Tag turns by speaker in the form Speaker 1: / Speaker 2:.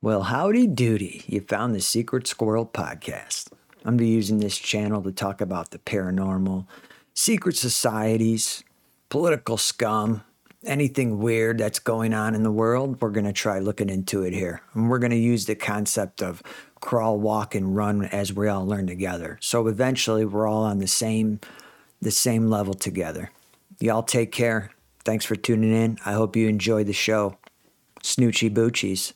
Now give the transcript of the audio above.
Speaker 1: Well, howdy doody. You found the Secret Squirrel podcast. I'm be using this channel to talk about the paranormal, secret societies, political scum, anything weird that's going on in the world. We're going to try looking into it here. And we're going to use the concept of crawl, walk, and run as we all learn together. So eventually we're all on the same the same level together. Y'all take care. Thanks for tuning in. I hope you enjoy the show. Snoochie Boochies.